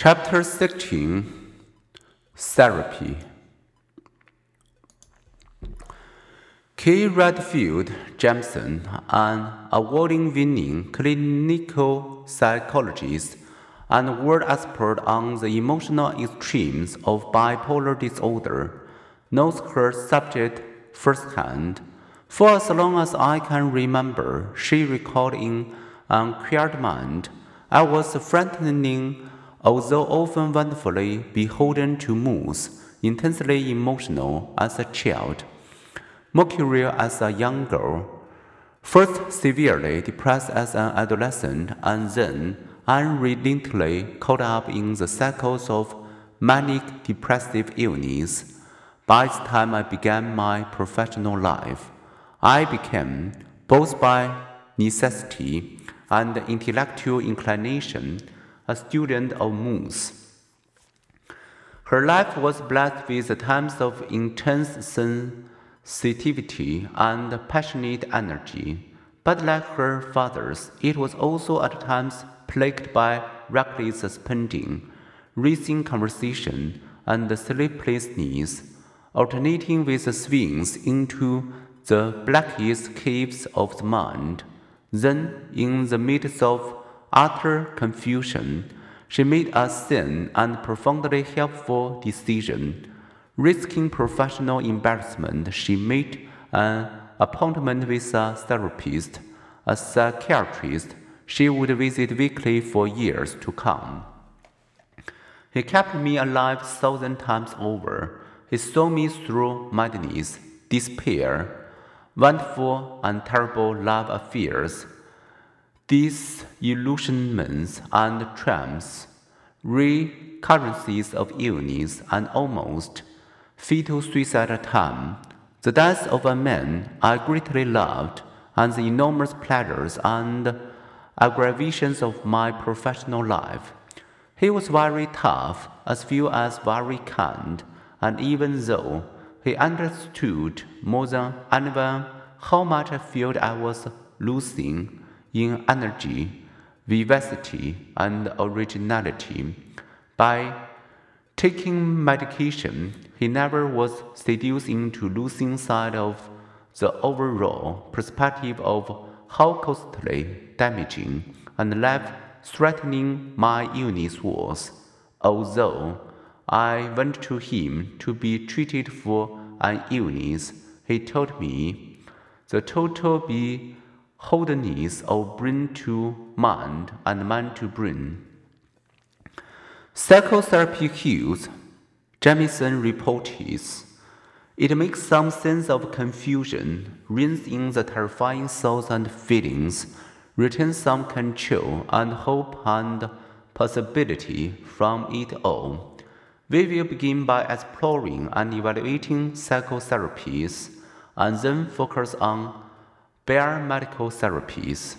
Chapter 16 Therapy Kay Redfield Jamison, an award winning clinical psychologist and world expert on the emotional extremes of bipolar disorder, knows her subject firsthand. For as long as I can remember, she recalled in Unquiet Mind, I was frightening, although often wonderfully beholden to moods, intensely emotional as a child, mercurial as a young girl, first severely depressed as an adolescent, and then unrelentingly caught up in the cycles of manic depressive illness. By the time I began my professional life, I became, both by necessity and intellectual inclination, a student of moods. Her life was blessed with times of intense sensitivity and passionate energy, but like her father's, it was also at times plagued by reckless spending, racing conversation, and sleeplessness, alternating with swings into the blackest caves of the mind. Then, in the midst of utter confusion, she made a sane and profoundly helpful decision. Risking professional embarrassment, she made an appointment with a therapist, a psychiatrist she would visit weekly for years to come. He kept me alive a thousand times over. He saw me through madness, despair, wonderful and terrible love affairs, disillusionments and triumphs, recurrences of illness, and almost fatal suicide attempt, the death of a man I greatly loved, and the enormous pleasures and aggravations of my professional life. He was very tough, as well as very kind, and even though he understood more than anyone how much I felt I was losing in energy, vivacity, and originality, by taking medication, he never was seduced into losing sight of the overall perspective of how costly damaging and life threatening my illness was, although I went to him to be treated for an illness, he told me the total beholdeness of brain to mind and mind to brain. Psychotherapy heals, Jamison reports. It makes some sense of confusion, reins in the terrifying thoughts and feelings, retain some control and hope and possibility from it all. We will begin by exploring and evaluating psychotherapies and then focus on biomedical therapies.